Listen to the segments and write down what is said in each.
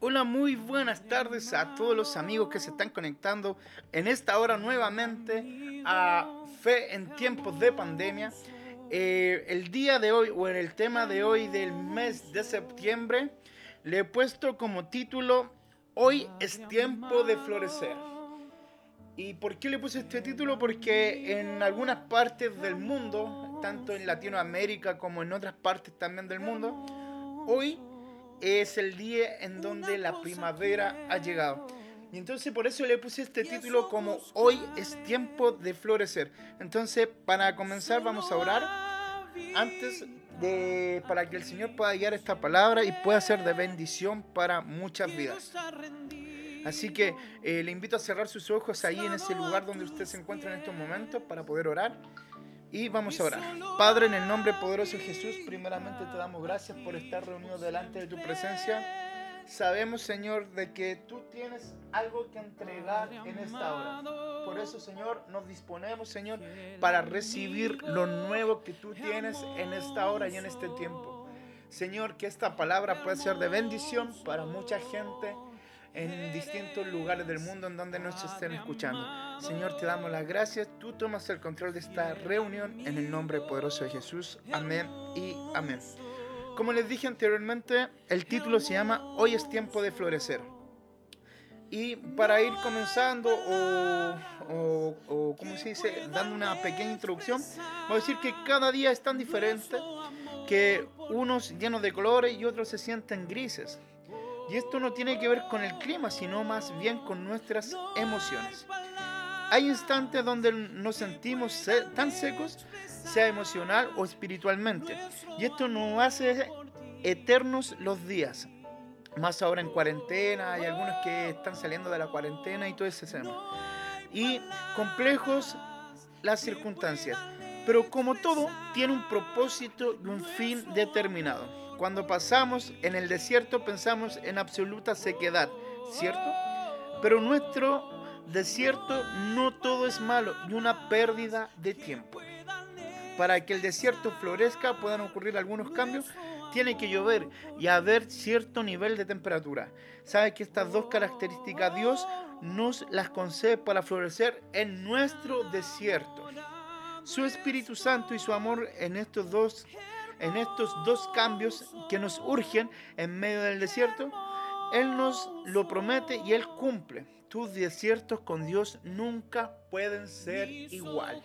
Hola, muy buenas tardes a todos los amigos que se están conectando en esta hora nuevamente a Fe en tiempos de pandemia. Eh, el día de hoy o en el tema de hoy del mes de septiembre le he puesto como título Hoy es tiempo de florecer. ¿Y por qué le puse este título? Porque en algunas partes del mundo, tanto en Latinoamérica como en otras partes también del mundo, hoy es el día en donde la primavera ha llegado. Y entonces por eso le puse este título como Hoy es tiempo de florecer. Entonces para comenzar vamos a orar antes de, para que el Señor pueda guiar esta palabra y pueda ser de bendición para muchas vidas. Así que eh, le invito a cerrar sus ojos ahí en ese lugar donde usted se encuentra en estos momentos para poder orar. Y vamos a orar. Padre, en el nombre poderoso de Jesús, primeramente te damos gracias por estar reunidos delante de tu presencia. Sabemos, Señor, de que tú tienes algo que entregar en esta hora. Por eso, Señor, nos disponemos, Señor, para recibir lo nuevo que tú tienes en esta hora y en este tiempo. Señor, que esta palabra pueda ser de bendición para mucha gente en distintos lugares del mundo en donde nos estén escuchando. Señor, te damos las gracias. Tú tomas el control de esta reunión en el nombre poderoso de Jesús. Amén y amén. Como les dije anteriormente, el título se llama Hoy es tiempo de florecer. Y para ir comenzando o, o, como se dice, dando una pequeña introducción, voy a decir que cada día es tan diferente que unos llenos de colores y otros se sienten grises. Y esto no tiene que ver con el clima, sino más bien con nuestras emociones. Hay instantes donde nos sentimos tan secos, sea emocional o espiritualmente. Y esto nos hace eternos los días. Más ahora en cuarentena, hay algunos que están saliendo de la cuarentena y todo ese tema. Y complejos las circunstancias. Pero como todo, tiene un propósito y un fin determinado. Cuando pasamos en el desierto pensamos en absoluta sequedad, ¿cierto? Pero nuestro desierto no todo es malo y una pérdida de tiempo. Para que el desierto florezca puedan ocurrir algunos cambios, tiene que llover y haber cierto nivel de temperatura. ¿Sabe que estas dos características Dios nos las concede para florecer en nuestro desierto? Su Espíritu Santo y su amor en estos dos en estos dos cambios que nos urgen en medio del desierto, Él nos lo promete y Él cumple. Tus desiertos con Dios nunca pueden ser igual.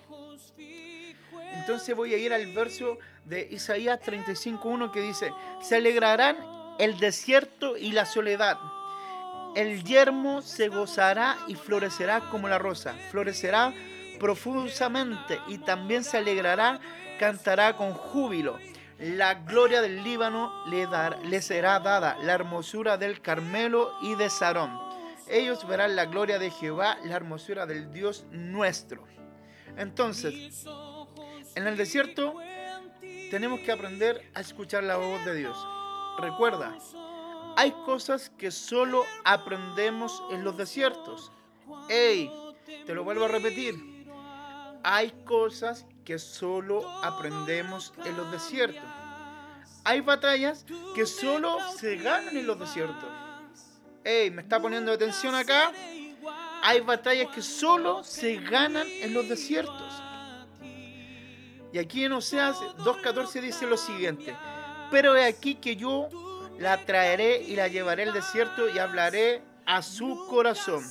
Entonces voy a ir al verso de Isaías 35.1 que dice, se alegrarán el desierto y la soledad. El yermo se gozará y florecerá como la rosa. Florecerá profusamente y también se alegrará, cantará con júbilo la gloria del Líbano le, será dada, la hermosura del Carmelo y de Sarón. Ellos verán la gloria de Jehová, la hermosura del Dios nuestro. Entonces, en el desierto tenemos que aprender a escuchar la voz de Dios. Recuerda, hay cosas que solo aprendemos en los desiertos. ¡Ey! Te lo vuelvo a repetir. Hay cosas que solo aprendemos en los desiertos. Hay batallas que solo se ganan en los desiertos. Ey, me está poniendo atención acá. Hay batallas que solo se ganan en los desiertos. Y aquí en Oseas 2.14 dice lo siguiente. Pero he aquí que yo la traeré y la llevaré al desierto y hablaré a su corazón.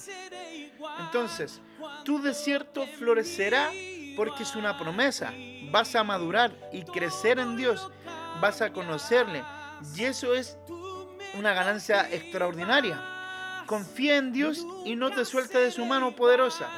Entonces, tu desierto florecerá porque es una promesa. Vas a madurar y crecer en Dios, vas a conocerle. Y eso es una ganancia extraordinaria. Confía en Dios y no te suelte de su mano poderosa.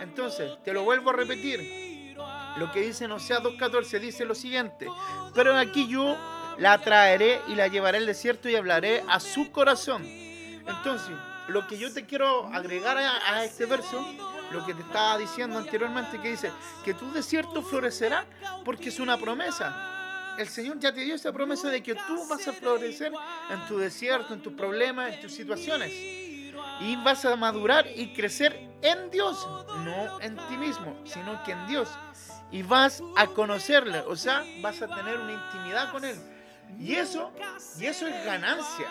Entonces, te lo vuelvo a repetir. Lo que dice en Oseas 2.14 dice lo siguiente. Pero aquí yo la traeré y la llevaré al desierto y hablaré a su corazón. Entonces, lo que yo te quiero agregar a este verso lo que te estaba diciendo anteriormente, que dice que tu desierto florecerá porque es una promesa. El Señor ya te dio esa promesa de que tú vas a florecer en tu desierto, en tus problemas, en tus situaciones. Y vas a madurar y crecer en Dios, no en ti mismo, sino que en Dios. Y vas a conocerle, o sea, vas a tener una intimidad con Él. Y eso, y eso es ganancia.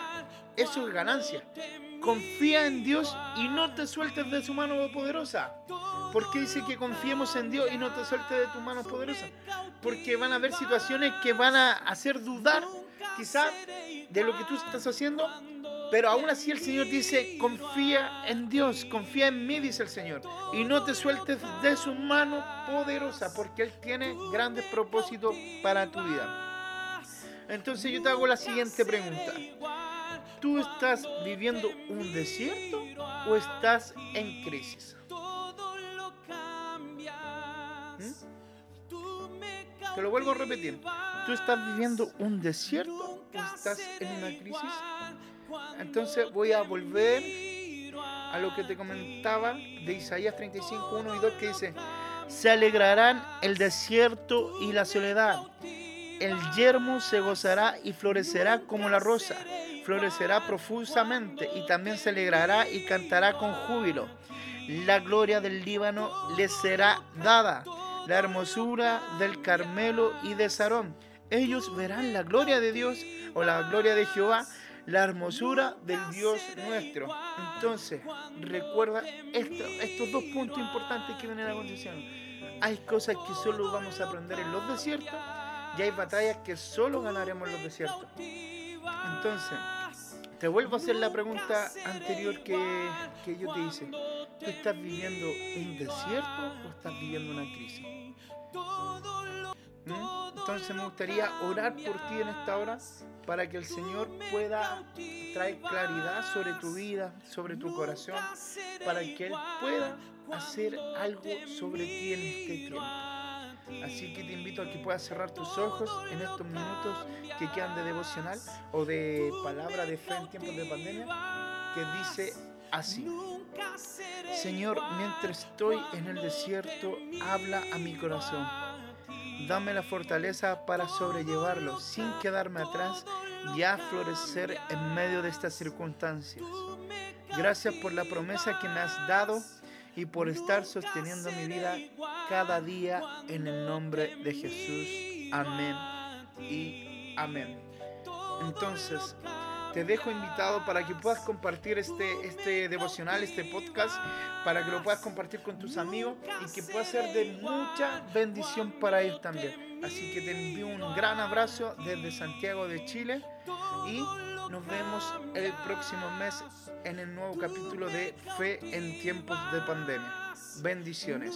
eso es ganancia. Confía en Dios y no te sueltes de su mano poderosa. ¿Por qué dice que confiemos en Dios y no te sueltes de tu mano poderosa? Porque van a haber situaciones que van a hacer dudar quizá de lo que tú estás haciendo, pero aún así el Señor dice, confía en Dios, confía en mí, dice el Señor, y no te sueltes de su mano poderosa, porque Él tiene grandes propósitos para tu vida. Entonces yo te hago la siguiente pregunta. ¿Tú estás viviendo un desierto o estás en crisis? ¿Mm? Te lo vuelvo a repetir. ¿Tú estás viviendo un desierto o estás en una crisis? Entonces voy a volver a lo que te comentaba de Isaías 35, 1 y 2 que dice, se alegrarán el desierto y la soledad. El yermo se gozará y florecerá como la rosa florecerá profusamente y también se alegrará y cantará con júbilo. La gloria del Líbano le será dada, la hermosura del Carmelo y de Sarón. Ellos verán la gloria de Dios o la gloria de Jehová, la hermosura del Dios nuestro. Entonces, recuerda estos dos puntos importantes que vienen a continuación. Hay cosas que solo vamos a aprender en los desiertos y hay batallas que solo ganaremos en los desiertos. Entonces, te vuelvo a hacer la pregunta anterior que, yo te hice. ¿Tú estás viviendo un desierto o estás viviendo una crisis? ¿Mm? Entonces me gustaría orar por ti en esta hora para que el Señor pueda traer claridad sobre tu vida, sobre tu corazón, para que Él pueda hacer algo sobre ti en este tiempo. Así que te invito a que puedas cerrar tus ojos en estos minutos que quedan de devocional o de palabra de fe en tiempos de pandemia, que dice así. Señor, mientras estoy en el desierto, habla a mi corazón. Dame la fortaleza para sobrellevarlo sin quedarme atrás y a florecer en medio de estas circunstancias. Gracias por la promesa que me has dado y por estar sosteniendo mi vida cada día en el nombre de Jesús. Amén y amén. Entonces, te dejo invitado para que puedas compartir este, este devocional, este podcast, para que lo puedas compartir con tus amigos y que pueda ser de mucha bendición para ellos también. Así que te envío un gran abrazo desde Santiago de Chile y nos vemos el próximo mes en el nuevo capítulo de Fe en tiempos de pandemia. Bendiciones.